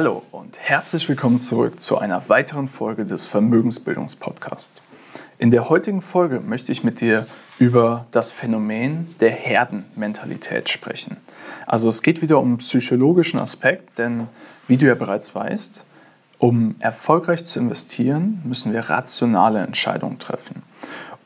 Hallo und herzlich willkommen zurück zu einer weiteren Folge des Vermögensbildungspodcasts. In der heutigen Folge möchte ich mit dir über das Phänomen der Herdenmentalität sprechen. Also es geht wieder um einen psychologischen Aspekt, denn wie du ja bereits weißt, um erfolgreich zu investieren, müssen wir rationale Entscheidungen treffen.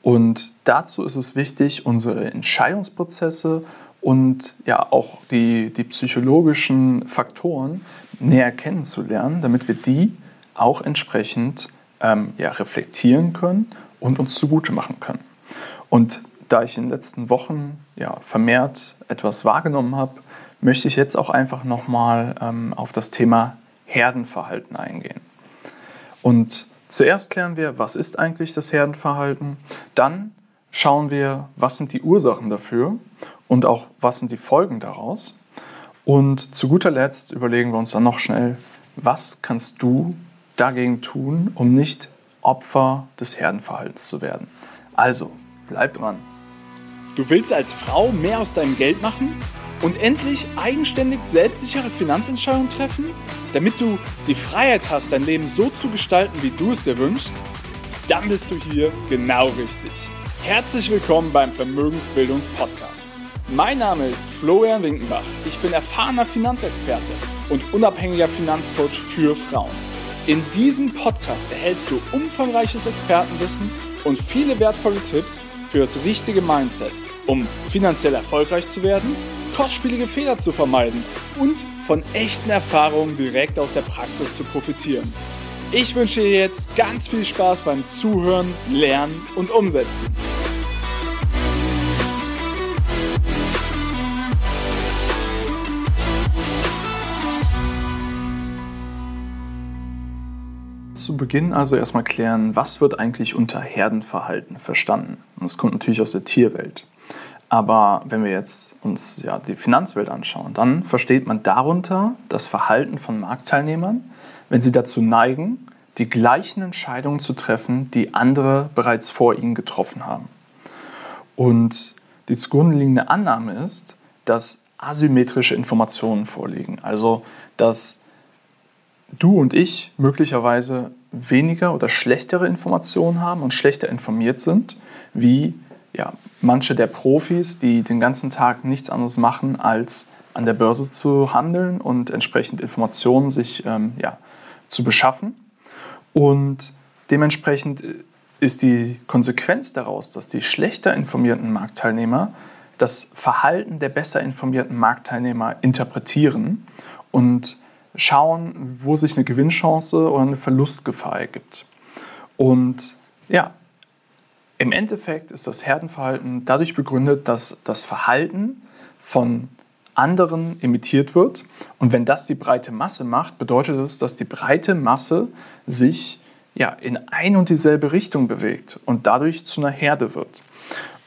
Und dazu ist es wichtig, unsere Entscheidungsprozesse und ja auch die, die psychologischen Faktoren näher kennenzulernen, damit wir die auch entsprechend ähm, ja, reflektieren können und uns zugute machen können. Und da ich in den letzten Wochen ja, vermehrt etwas wahrgenommen habe, möchte ich jetzt auch einfach nochmal ähm, auf das Thema Herdenverhalten eingehen. Und zuerst klären wir, was ist eigentlich das Herdenverhalten, dann schauen wir, was sind die Ursachen dafür und auch was sind die Folgen daraus. Und zu guter Letzt überlegen wir uns dann noch schnell, was kannst du dagegen tun, um nicht Opfer des Herdenverhaltens zu werden. Also, bleib dran. Du willst als Frau mehr aus deinem Geld machen und endlich eigenständig selbstsichere Finanzentscheidungen treffen, damit du die Freiheit hast, dein Leben so zu gestalten, wie du es dir wünschst? Dann bist du hier genau richtig. Herzlich willkommen beim Vermögensbildungspodcast. Mein Name ist Florian Winkenbach. Ich bin erfahrener Finanzexperte und unabhängiger Finanzcoach für Frauen. In diesem Podcast erhältst du umfangreiches Expertenwissen und viele wertvolle Tipps für das richtige Mindset, um finanziell erfolgreich zu werden, kostspielige Fehler zu vermeiden und von echten Erfahrungen direkt aus der Praxis zu profitieren. Ich wünsche dir jetzt ganz viel Spaß beim Zuhören, Lernen und Umsetzen. Zu Beginn also erstmal klären, was wird eigentlich unter Herdenverhalten verstanden? Das kommt natürlich aus der Tierwelt. Aber wenn wir jetzt uns ja die Finanzwelt anschauen, dann versteht man darunter das Verhalten von Marktteilnehmern, wenn sie dazu neigen, die gleichen Entscheidungen zu treffen, die andere bereits vor ihnen getroffen haben. Und die zugrunde liegende Annahme ist, dass asymmetrische Informationen vorliegen. Also, dass du und ich möglicherweise weniger oder schlechtere Informationen haben und schlechter informiert sind, wie ja, manche der Profis, die den ganzen Tag nichts anderes machen, als an der Börse zu handeln und entsprechend Informationen sich ähm, ja, zu beschaffen. Und dementsprechend ist die Konsequenz daraus, dass die schlechter informierten Marktteilnehmer das Verhalten der besser informierten Marktteilnehmer interpretieren und schauen, wo sich eine Gewinnchance oder eine Verlustgefahr ergibt. Und ja, im Endeffekt ist das Herdenverhalten dadurch begründet, dass das Verhalten von anderen imitiert wird. Und wenn das die breite Masse macht, bedeutet es, dass die breite Masse sich ja, in ein und dieselbe Richtung bewegt und dadurch zu einer Herde wird.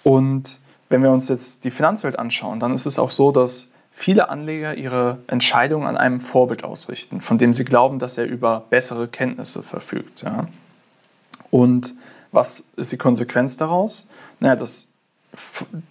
Und wenn wir uns jetzt die Finanzwelt anschauen, dann ist es auch so, dass viele Anleger ihre Entscheidungen an einem Vorbild ausrichten, von dem sie glauben, dass er über bessere Kenntnisse verfügt. Ja. Und was ist die Konsequenz daraus? Naja, das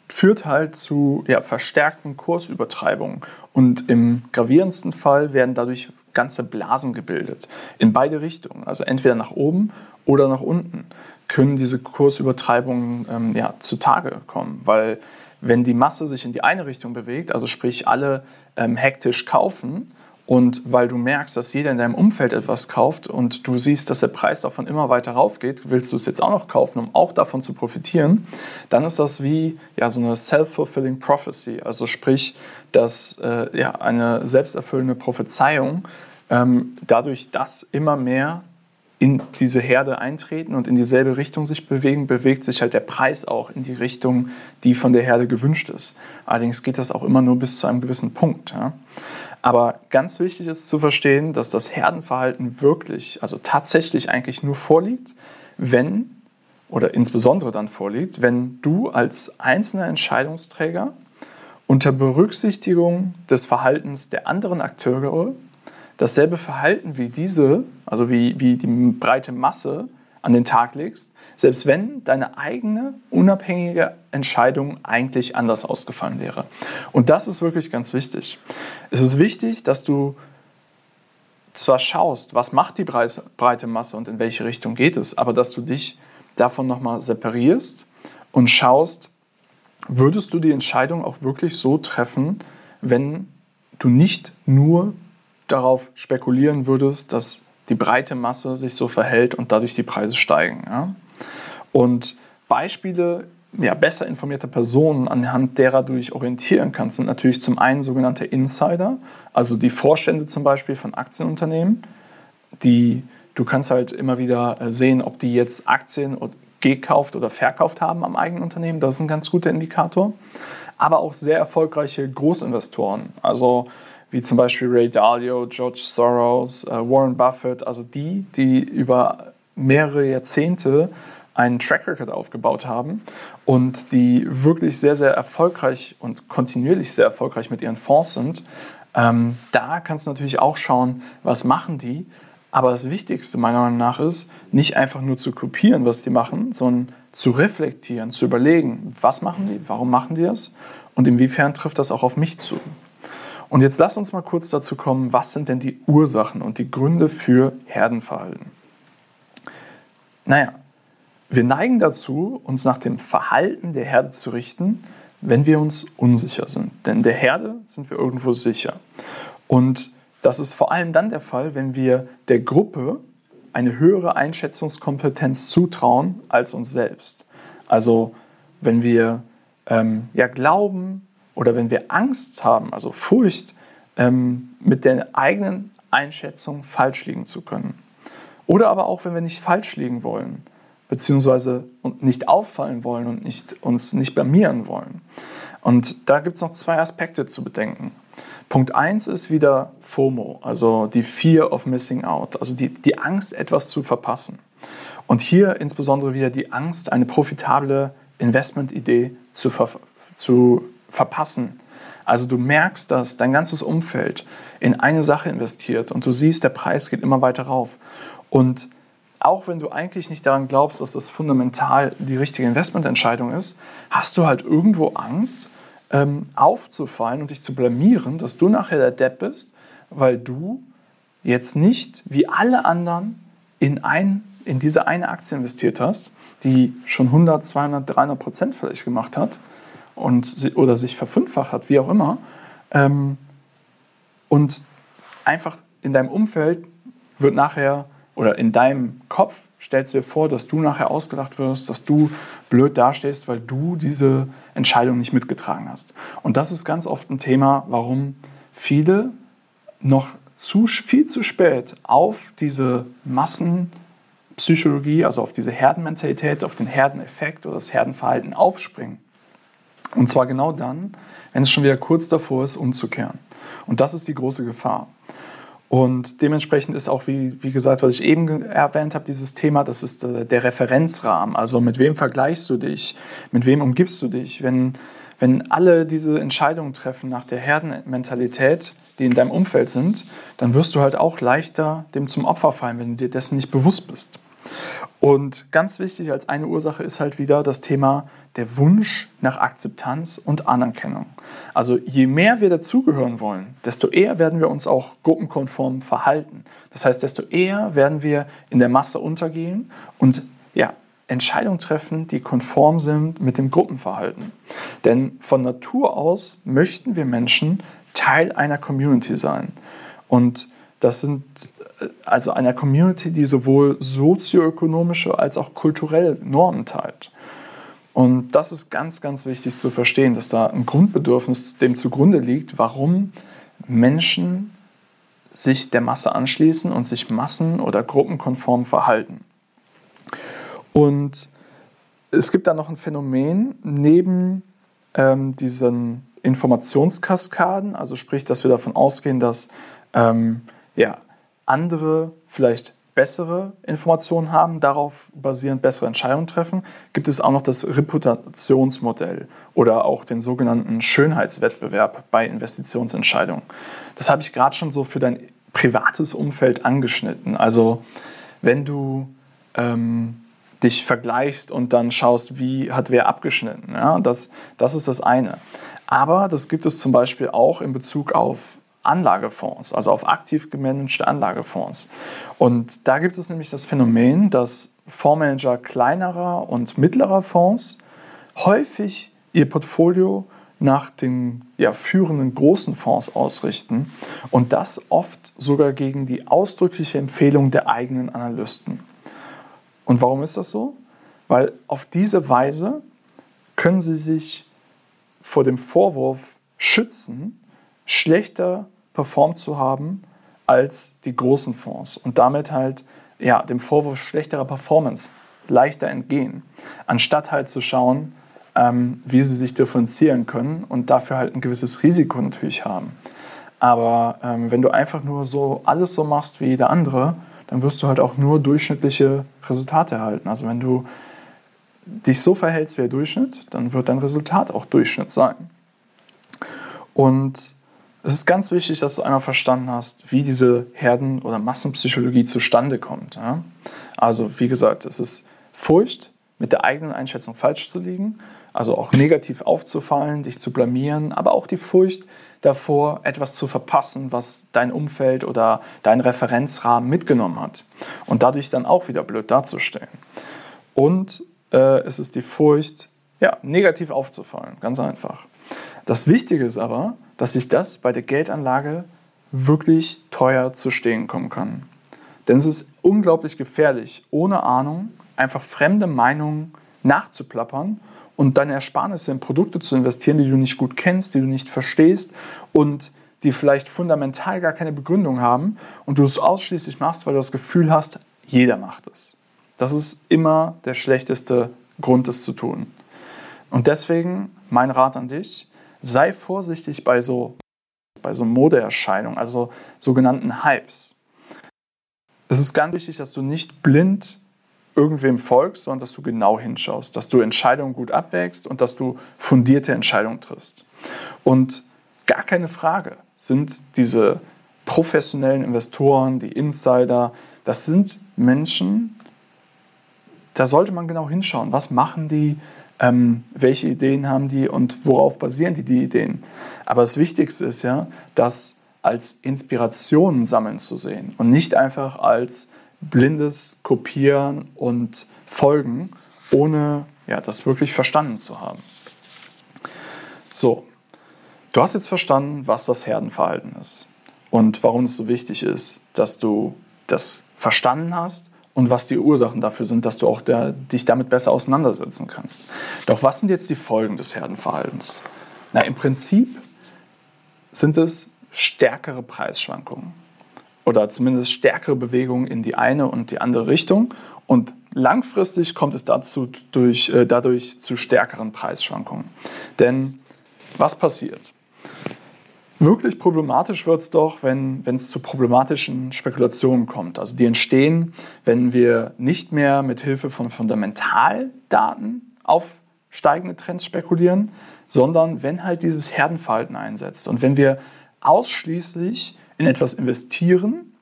führt halt zu ja, verstärkten Kursübertreibungen. Und im gravierendsten Fall werden dadurch ganze Blasen gebildet. In beide Richtungen. Also entweder nach oben oder nach unten können diese Kursübertreibungen ähm, ja, zutage kommen. Weil wenn die Masse sich in die eine Richtung bewegt, also sprich alle ähm, hektisch kaufen, und weil du merkst, dass jeder in deinem Umfeld etwas kauft und du siehst, dass der Preis davon immer weiter raufgeht, willst du es jetzt auch noch kaufen, um auch davon zu profitieren, dann ist das wie ja, so eine self-fulfilling prophecy. Also sprich, dass äh, ja, eine selbsterfüllende Prophezeiung ähm, dadurch, dass immer mehr in diese Herde eintreten und in dieselbe Richtung sich bewegen, bewegt sich halt der Preis auch in die Richtung, die von der Herde gewünscht ist. Allerdings geht das auch immer nur bis zu einem gewissen Punkt. Ja. Aber ganz wichtig ist zu verstehen, dass das Herdenverhalten wirklich, also tatsächlich eigentlich nur vorliegt, wenn oder insbesondere dann vorliegt, wenn du als einzelner Entscheidungsträger unter Berücksichtigung des Verhaltens der anderen Akteure dasselbe Verhalten wie diese, also wie, wie die breite Masse an den Tag legst, selbst wenn deine eigene unabhängige Entscheidung eigentlich anders ausgefallen wäre. Und das ist wirklich ganz wichtig. Es ist wichtig, dass du zwar schaust, was macht die breite Masse und in welche Richtung geht es, aber dass du dich davon nochmal separierst und schaust, würdest du die Entscheidung auch wirklich so treffen, wenn du nicht nur darauf spekulieren würdest, dass die breite Masse sich so verhält und dadurch die Preise steigen. Ja? Und Beispiele ja, besser informierte Personen, anhand derer du dich orientieren kannst, sind natürlich zum einen sogenannte Insider, also die Vorstände zum Beispiel von Aktienunternehmen, die du kannst halt immer wieder äh, sehen, ob die jetzt Aktien gekauft oder verkauft haben am eigenen Unternehmen. Das ist ein ganz guter Indikator. Aber auch sehr erfolgreiche Großinvestoren, also wie zum Beispiel Ray Dalio, George Soros, äh, Warren Buffett, also die, die über mehrere Jahrzehnte einen Track Record aufgebaut haben und die wirklich sehr, sehr erfolgreich und kontinuierlich sehr erfolgreich mit ihren Fonds sind. Ähm, da kannst du natürlich auch schauen, was machen die. Aber das Wichtigste meiner Meinung nach ist, nicht einfach nur zu kopieren, was die machen, sondern zu reflektieren, zu überlegen, was machen die, warum machen die das und inwiefern trifft das auch auf mich zu. Und jetzt lass uns mal kurz dazu kommen, was sind denn die Ursachen und die Gründe für Herdenverhalten? Naja, wir neigen dazu, uns nach dem Verhalten der Herde zu richten, wenn wir uns unsicher sind. Denn der Herde sind wir irgendwo sicher. Und das ist vor allem dann der Fall, wenn wir der Gruppe eine höhere Einschätzungskompetenz zutrauen als uns selbst. Also wenn wir ähm, ja glauben oder wenn wir Angst haben, also Furcht, ähm, mit der eigenen Einschätzung falsch liegen zu können. Oder aber auch, wenn wir nicht falsch liegen wollen beziehungsweise nicht auffallen wollen und nicht, uns nicht blamieren wollen. Und da gibt es noch zwei Aspekte zu bedenken. Punkt 1 ist wieder FOMO, also die Fear of Missing Out, also die, die Angst, etwas zu verpassen. Und hier insbesondere wieder die Angst, eine profitable Investmentidee zu, ver zu verpassen. Also du merkst, dass dein ganzes Umfeld in eine Sache investiert und du siehst, der Preis geht immer weiter rauf. Und auch wenn du eigentlich nicht daran glaubst, dass das fundamental die richtige Investmententscheidung ist, hast du halt irgendwo Angst, ähm, aufzufallen und dich zu blamieren, dass du nachher der Depp bist, weil du jetzt nicht wie alle anderen in, ein, in diese eine Aktie investiert hast, die schon 100, 200, 300 Prozent vielleicht gemacht hat und, oder sich verfünffacht hat, wie auch immer. Ähm, und einfach in deinem Umfeld wird nachher oder in deinem Kopf stellst du dir vor, dass du nachher ausgelacht wirst, dass du blöd dastehst, weil du diese Entscheidung nicht mitgetragen hast. Und das ist ganz oft ein Thema, warum viele noch zu, viel zu spät auf diese Massenpsychologie, also auf diese Herdenmentalität, auf den Herdeneffekt oder das Herdenverhalten aufspringen. Und zwar genau dann, wenn es schon wieder kurz davor ist, umzukehren. Und das ist die große Gefahr. Und dementsprechend ist auch, wie, wie gesagt, was ich eben erwähnt habe, dieses Thema, das ist äh, der Referenzrahmen. Also mit wem vergleichst du dich? Mit wem umgibst du dich? Wenn, wenn alle diese Entscheidungen treffen nach der Herdenmentalität, die in deinem Umfeld sind, dann wirst du halt auch leichter dem zum Opfer fallen, wenn du dir dessen nicht bewusst bist. Und ganz wichtig als eine Ursache ist halt wieder das Thema der Wunsch nach Akzeptanz und Anerkennung. Also je mehr wir dazugehören wollen, desto eher werden wir uns auch gruppenkonform verhalten. Das heißt, desto eher werden wir in der Masse untergehen und ja, Entscheidungen treffen, die konform sind mit dem Gruppenverhalten. Denn von Natur aus möchten wir Menschen Teil einer Community sein. Und das sind also einer Community, die sowohl sozioökonomische als auch kulturelle Normen teilt. Und das ist ganz, ganz wichtig zu verstehen, dass da ein Grundbedürfnis dem zugrunde liegt, warum Menschen sich der Masse anschließen und sich massen- oder gruppenkonform verhalten. Und es gibt da noch ein Phänomen neben ähm, diesen Informationskaskaden, also sprich, dass wir davon ausgehen, dass ähm, ja, andere vielleicht bessere Informationen haben, darauf basierend bessere Entscheidungen treffen, gibt es auch noch das Reputationsmodell oder auch den sogenannten Schönheitswettbewerb bei Investitionsentscheidungen. Das habe ich gerade schon so für dein privates Umfeld angeschnitten. Also wenn du ähm, dich vergleichst und dann schaust, wie hat wer abgeschnitten. Ja, das, das ist das eine. Aber das gibt es zum Beispiel auch in Bezug auf Anlagefonds, also auf aktiv gemanagte Anlagefonds. Und da gibt es nämlich das Phänomen, dass Fondsmanager kleinerer und mittlerer Fonds häufig ihr Portfolio nach den ja, führenden großen Fonds ausrichten und das oft sogar gegen die ausdrückliche Empfehlung der eigenen Analysten. Und warum ist das so? Weil auf diese Weise können sie sich vor dem Vorwurf schützen, schlechter performt zu haben als die großen Fonds und damit halt ja, dem Vorwurf schlechterer Performance leichter entgehen, anstatt halt zu schauen, ähm, wie sie sich differenzieren können und dafür halt ein gewisses Risiko natürlich haben. Aber ähm, wenn du einfach nur so alles so machst wie jeder andere, dann wirst du halt auch nur durchschnittliche Resultate erhalten. Also wenn du dich so verhältst wie der Durchschnitt, dann wird dein Resultat auch Durchschnitt sein. Und es ist ganz wichtig, dass du einmal verstanden hast, wie diese Herden- oder Massenpsychologie zustande kommt. Ja? Also wie gesagt, es ist Furcht, mit der eigenen Einschätzung falsch zu liegen, also auch negativ aufzufallen, dich zu blamieren, aber auch die Furcht davor, etwas zu verpassen, was dein Umfeld oder dein Referenzrahmen mitgenommen hat und dadurch dann auch wieder blöd dazustehen. Und äh, es ist die Furcht, ja, negativ aufzufallen, ganz einfach. Das Wichtige ist aber, dass sich das bei der Geldanlage wirklich teuer zu stehen kommen kann. Denn es ist unglaublich gefährlich, ohne Ahnung einfach fremde Meinungen nachzuplappern und deine Ersparnisse in Produkte zu investieren, die du nicht gut kennst, die du nicht verstehst und die vielleicht fundamental gar keine Begründung haben und du es ausschließlich machst, weil du das Gefühl hast, jeder macht es. Das ist immer der schlechteste Grund, es zu tun. Und deswegen mein Rat an dich, sei vorsichtig bei so, bei so Modeerscheinungen, also sogenannten Hypes. Es ist ganz wichtig, dass du nicht blind irgendwem folgst, sondern dass du genau hinschaust, dass du Entscheidungen gut abwägst und dass du fundierte Entscheidungen triffst. Und gar keine Frage sind diese professionellen Investoren, die Insider, das sind Menschen, da sollte man genau hinschauen. Was machen die? Ähm, welche Ideen haben die und worauf basieren die, die Ideen. Aber das Wichtigste ist ja, das als Inspiration sammeln zu sehen und nicht einfach als blindes Kopieren und Folgen, ohne ja, das wirklich verstanden zu haben. So, du hast jetzt verstanden, was das Herdenverhalten ist und warum es so wichtig ist, dass du das verstanden hast und was die Ursachen dafür sind, dass du auch der, dich damit besser auseinandersetzen kannst. Doch was sind jetzt die Folgen des Herdenverhaltens? Na, im Prinzip sind es stärkere Preisschwankungen oder zumindest stärkere Bewegungen in die eine und die andere Richtung. Und langfristig kommt es dazu durch, äh, dadurch zu stärkeren Preisschwankungen. Denn was passiert? Wirklich problematisch wird es doch, wenn es zu problematischen Spekulationen kommt. Also die entstehen, wenn wir nicht mehr mit Hilfe von Fundamentaldaten auf steigende Trends spekulieren, sondern wenn halt dieses Herdenverhalten einsetzt und wenn wir ausschließlich in etwas investieren,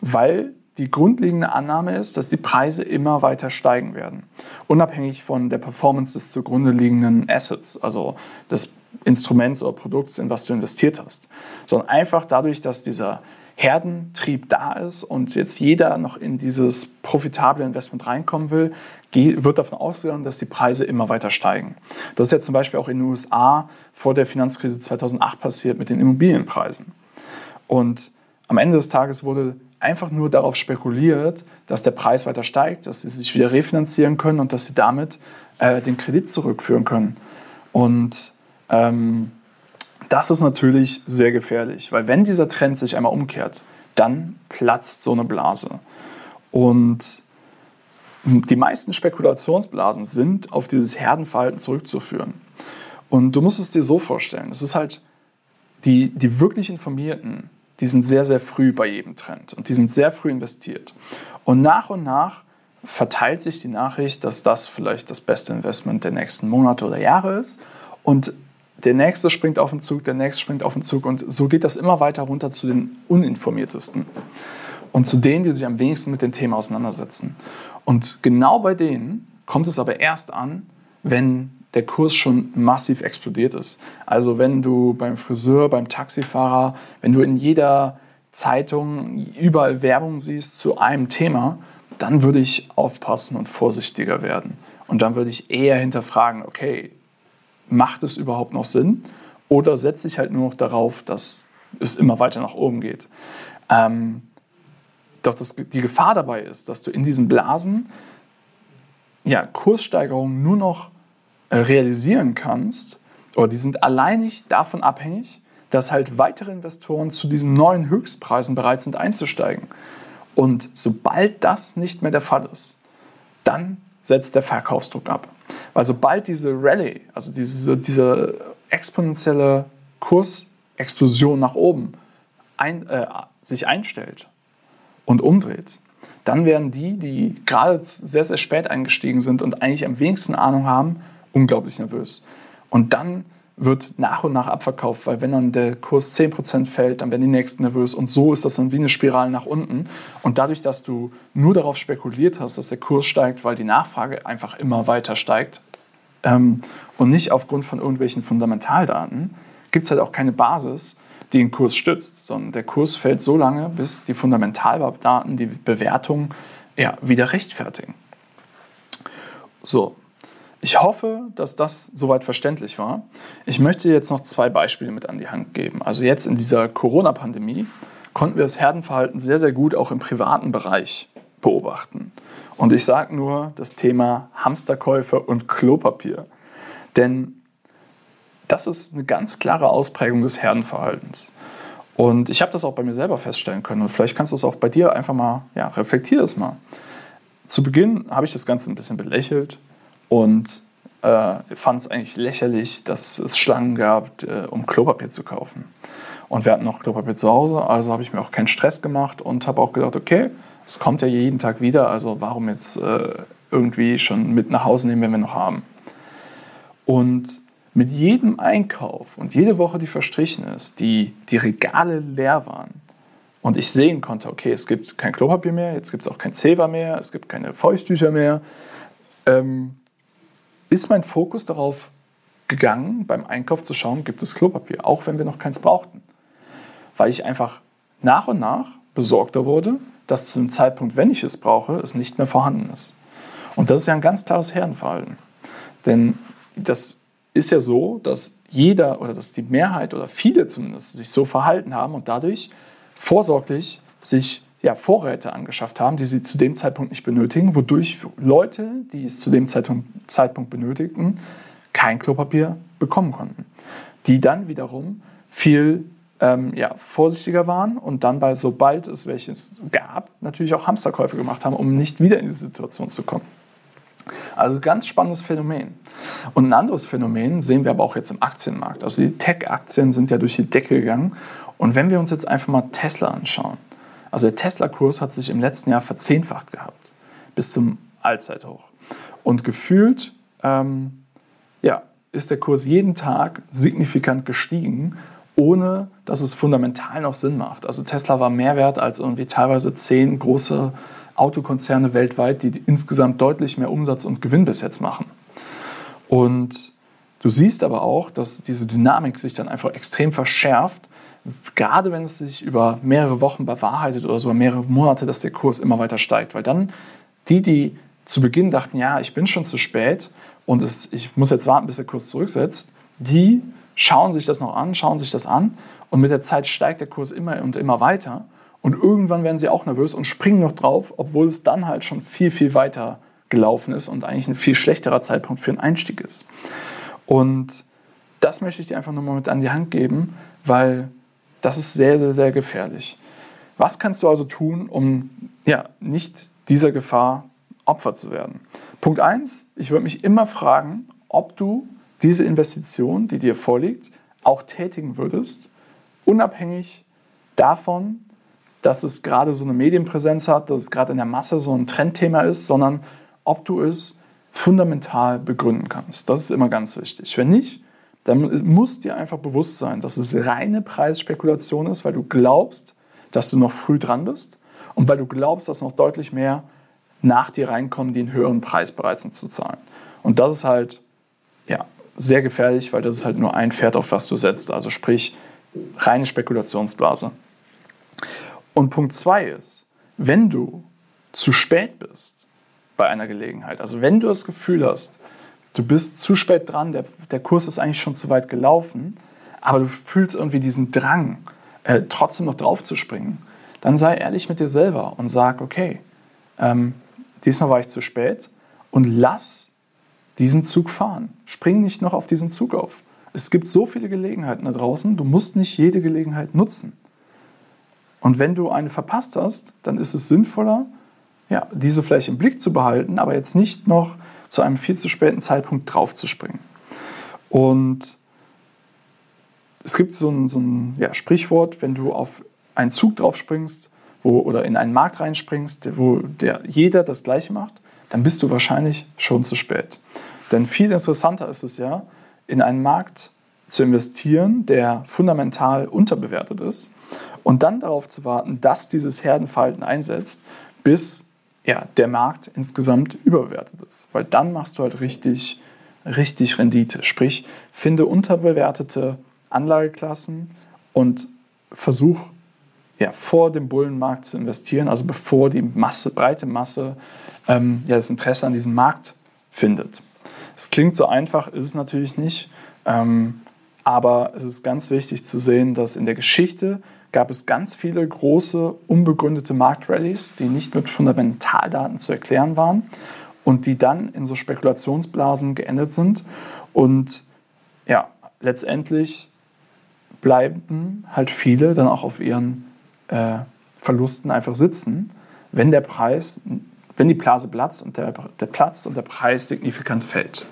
weil die grundlegende Annahme ist, dass die Preise immer weiter steigen werden, unabhängig von der Performance des zugrunde liegenden Assets, also des Instruments oder Produkts, in was du investiert hast, sondern einfach dadurch, dass dieser Herdentrieb da ist und jetzt jeder noch in dieses profitable Investment reinkommen will, wird davon ausgegangen, dass die Preise immer weiter steigen. Das ist ja zum Beispiel auch in den USA vor der Finanzkrise 2008 passiert mit den Immobilienpreisen. Und am Ende des Tages wurde einfach nur darauf spekuliert, dass der Preis weiter steigt, dass sie sich wieder refinanzieren können und dass sie damit äh, den Kredit zurückführen können. Und ähm, das ist natürlich sehr gefährlich, weil wenn dieser Trend sich einmal umkehrt, dann platzt so eine Blase. Und die meisten Spekulationsblasen sind auf dieses Herdenverhalten zurückzuführen. Und du musst es dir so vorstellen, es ist halt die, die wirklich Informierten, die sind sehr, sehr früh bei jedem Trend und die sind sehr früh investiert. Und nach und nach verteilt sich die Nachricht, dass das vielleicht das beste Investment der nächsten Monate oder Jahre ist. Und der nächste springt auf den Zug, der nächste springt auf den Zug und so geht das immer weiter runter zu den uninformiertesten und zu denen, die sich am wenigsten mit dem Thema auseinandersetzen. Und genau bei denen kommt es aber erst an, wenn der Kurs schon massiv explodiert ist. Also wenn du beim Friseur, beim Taxifahrer, wenn du in jeder Zeitung überall Werbung siehst zu einem Thema, dann würde ich aufpassen und vorsichtiger werden. Und dann würde ich eher hinterfragen, okay, macht es überhaupt noch Sinn? Oder setze ich halt nur noch darauf, dass es immer weiter nach oben geht? Ähm, doch das, die Gefahr dabei ist, dass du in diesen Blasen ja, Kurssteigerungen nur noch äh, realisieren kannst, oder die sind alleinig davon abhängig, dass halt weitere Investoren zu diesen neuen Höchstpreisen bereit sind einzusteigen. Und sobald das nicht mehr der Fall ist, dann setzt der Verkaufsdruck ab. Weil sobald diese Rallye, also diese, diese exponentielle Kursexplosion nach oben ein, äh, sich einstellt und umdreht, dann werden die, die gerade sehr, sehr spät eingestiegen sind und eigentlich am wenigsten Ahnung haben, unglaublich nervös. Und dann wird nach und nach abverkauft, weil wenn dann der Kurs 10% fällt, dann werden die nächsten nervös und so ist das dann wie eine Spirale nach unten. Und dadurch, dass du nur darauf spekuliert hast, dass der Kurs steigt, weil die Nachfrage einfach immer weiter steigt ähm, und nicht aufgrund von irgendwelchen Fundamentaldaten, gibt es halt auch keine Basis, die den Kurs stützt, sondern der Kurs fällt so lange, bis die Fundamentaldaten, die Bewertung ja, wieder rechtfertigen. So, ich hoffe, dass das soweit verständlich war. Ich möchte jetzt noch zwei Beispiele mit an die Hand geben. Also jetzt in dieser Corona-Pandemie konnten wir das Herdenverhalten sehr, sehr gut auch im privaten Bereich beobachten. Und ich sage nur das Thema Hamsterkäufe und Klopapier. Denn das ist eine ganz klare Ausprägung des Herdenverhaltens. Und ich habe das auch bei mir selber feststellen können. Und vielleicht kannst du es auch bei dir einfach mal, ja, reflektier es mal. Zu Beginn habe ich das Ganze ein bisschen belächelt und äh, fand es eigentlich lächerlich, dass es Schlangen gab, äh, um Klopapier zu kaufen. Und wir hatten noch Klopapier zu Hause, also habe ich mir auch keinen Stress gemacht und habe auch gedacht, okay, es kommt ja jeden Tag wieder, also warum jetzt äh, irgendwie schon mit nach Hause nehmen, wenn wir noch haben. Und mit jedem Einkauf und jede Woche, die verstrichen ist, die die Regale leer waren und ich sehen konnte, okay, es gibt kein Klopapier mehr, jetzt gibt es auch kein Zewa mehr, es gibt keine Feuchttücher mehr, ähm, ist mein Fokus darauf gegangen, beim Einkauf zu schauen, gibt es Klopapier, auch wenn wir noch keins brauchten. Weil ich einfach nach und nach besorgter wurde, dass zu dem Zeitpunkt, wenn ich es brauche, es nicht mehr vorhanden ist. Und das ist ja ein ganz klares Herrenverhalten. Denn das ist ja so, dass jeder oder dass die Mehrheit oder viele zumindest sich so verhalten haben und dadurch vorsorglich sich ja, Vorräte angeschafft haben, die sie zu dem Zeitpunkt nicht benötigen, wodurch Leute, die es zu dem Zeitpunkt, benötigten, kein Klopapier bekommen konnten. Die dann wiederum viel ähm, ja, vorsichtiger waren und dann, bei, sobald es welches gab, natürlich auch Hamsterkäufe gemacht haben, um nicht wieder in diese Situation zu kommen. Also ganz spannendes Phänomen. Und ein anderes Phänomen sehen wir aber auch jetzt im Aktienmarkt. Also die Tech-Aktien sind ja durch die Decke gegangen. Und wenn wir uns jetzt einfach mal Tesla anschauen, also der Tesla-Kurs hat sich im letzten Jahr verzehnfacht gehabt, bis zum Allzeithoch. Und gefühlt ähm, ja, ist der Kurs jeden Tag signifikant gestiegen, ohne dass es fundamental noch Sinn macht. Also Tesla war mehr wert als irgendwie teilweise zehn große Autokonzerne weltweit, die insgesamt deutlich mehr Umsatz und Gewinn bis jetzt machen. Und du siehst aber auch, dass diese Dynamik sich dann einfach extrem verschärft, gerade wenn es sich über mehrere Wochen bewahrheitet oder sogar mehrere Monate, dass der Kurs immer weiter steigt. Weil dann die, die zu Beginn dachten, ja, ich bin schon zu spät und es, ich muss jetzt warten, bis der Kurs zurücksetzt, die schauen sich das noch an, schauen sich das an und mit der Zeit steigt der Kurs immer und immer weiter und irgendwann werden sie auch nervös und springen noch drauf, obwohl es dann halt schon viel, viel weiter gelaufen ist und eigentlich ein viel schlechterer Zeitpunkt für einen Einstieg ist. Und das möchte ich dir einfach nur mal mit an die Hand geben, weil das ist sehr, sehr, sehr gefährlich. Was kannst du also tun, um ja, nicht dieser Gefahr Opfer zu werden? Punkt 1, ich würde mich immer fragen, ob du diese Investition, die dir vorliegt, auch tätigen würdest, unabhängig davon, dass es gerade so eine Medienpräsenz hat, dass es gerade in der Masse so ein Trendthema ist, sondern ob du es fundamental begründen kannst. Das ist immer ganz wichtig. Wenn nicht, dann muss dir einfach bewusst sein, dass es reine Preisspekulation ist, weil du glaubst, dass du noch früh dran bist und weil du glaubst, dass noch deutlich mehr nach dir reinkommen, die einen höheren Preis bereit sind zu zahlen. Und das ist halt ja, sehr gefährlich, weil das ist halt nur ein Pferd, auf was du setzt. Also sprich, reine Spekulationsblase. Und Punkt zwei ist, wenn du zu spät bist bei einer Gelegenheit, also wenn du das Gefühl hast, du bist zu spät dran, der, der Kurs ist eigentlich schon zu weit gelaufen, aber du fühlst irgendwie diesen Drang, äh, trotzdem noch drauf zu springen, dann sei ehrlich mit dir selber und sag, okay, ähm, diesmal war ich zu spät und lass diesen Zug fahren. Spring nicht noch auf diesen Zug auf. Es gibt so viele Gelegenheiten da draußen, du musst nicht jede Gelegenheit nutzen. Und wenn du eine verpasst hast, dann ist es sinnvoller, ja, diese vielleicht im Blick zu behalten, aber jetzt nicht noch zu einem viel zu späten Zeitpunkt draufzuspringen. Und es gibt so ein, so ein ja, Sprichwort, wenn du auf einen Zug draufspringst wo, oder in einen Markt reinspringst, wo der, jeder das Gleiche macht, dann bist du wahrscheinlich schon zu spät. Denn viel interessanter ist es ja, in einen Markt zu investieren, der fundamental unterbewertet ist und dann darauf zu warten, dass dieses Herdenverhalten einsetzt, bis ja, der Markt insgesamt überbewertet ist. Weil dann machst du halt richtig, richtig Rendite. Sprich, finde unterbewertete Anlageklassen und versuch ja, vor dem Bullenmarkt zu investieren, also bevor die Masse, breite Masse ähm, ja, das Interesse an diesem Markt findet. Es klingt so einfach, ist es natürlich nicht. Ähm, aber es ist ganz wichtig zu sehen, dass in der Geschichte gab es ganz viele große, unbegründete Marktrallies, die nicht mit Fundamentaldaten zu erklären waren und die dann in so Spekulationsblasen geendet sind. Und ja, letztendlich bleiben halt viele dann auch auf ihren äh, Verlusten einfach sitzen, wenn der Preis, wenn die Blase platzt und der, der platzt und der Preis signifikant fällt.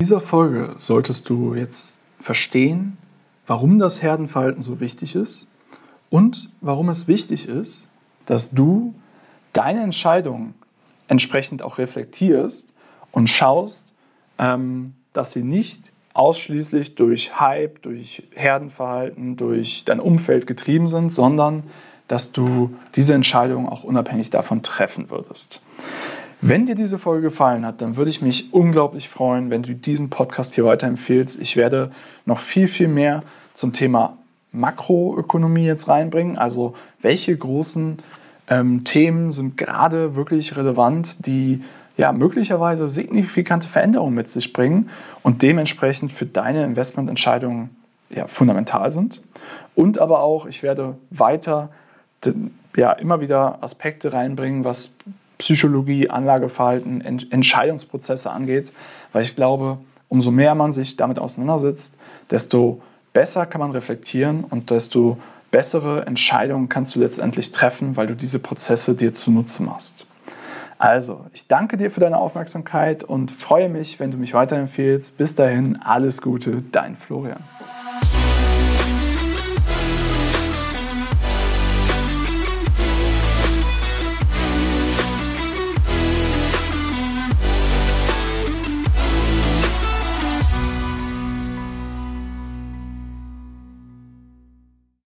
In dieser Folge solltest du jetzt verstehen, warum das Herdenverhalten so wichtig ist und warum es wichtig ist, dass du deine Entscheidungen entsprechend auch reflektierst und schaust, ähm, dass sie nicht ausschließlich durch Hype, durch Herdenverhalten, durch dein Umfeld getrieben sind, sondern dass du diese Entscheidungen auch unabhängig davon treffen würdest. Wenn dir diese Folge gefallen hat, dann würde ich mich unglaublich freuen, wenn du diesen Podcast hier weiterempfehlst. Ich werde noch viel, viel mehr zum Thema Makroökonomie jetzt reinbringen. Also welche großen ähm, Themen sind gerade wirklich relevant, die ja möglicherweise signifikante Veränderungen mit sich bringen und dementsprechend für deine Investmententscheidungen ja, fundamental sind. Und aber auch, ich werde weiter ja, immer wieder Aspekte reinbringen, was Psychologie, Anlageverhalten, Entscheidungsprozesse angeht, weil ich glaube, umso mehr man sich damit auseinandersetzt, desto besser kann man reflektieren und desto bessere Entscheidungen kannst du letztendlich treffen, weil du diese Prozesse dir zunutze machst. Also, ich danke dir für deine Aufmerksamkeit und freue mich, wenn du mich weiterempfehlst. Bis dahin, alles Gute, dein Florian.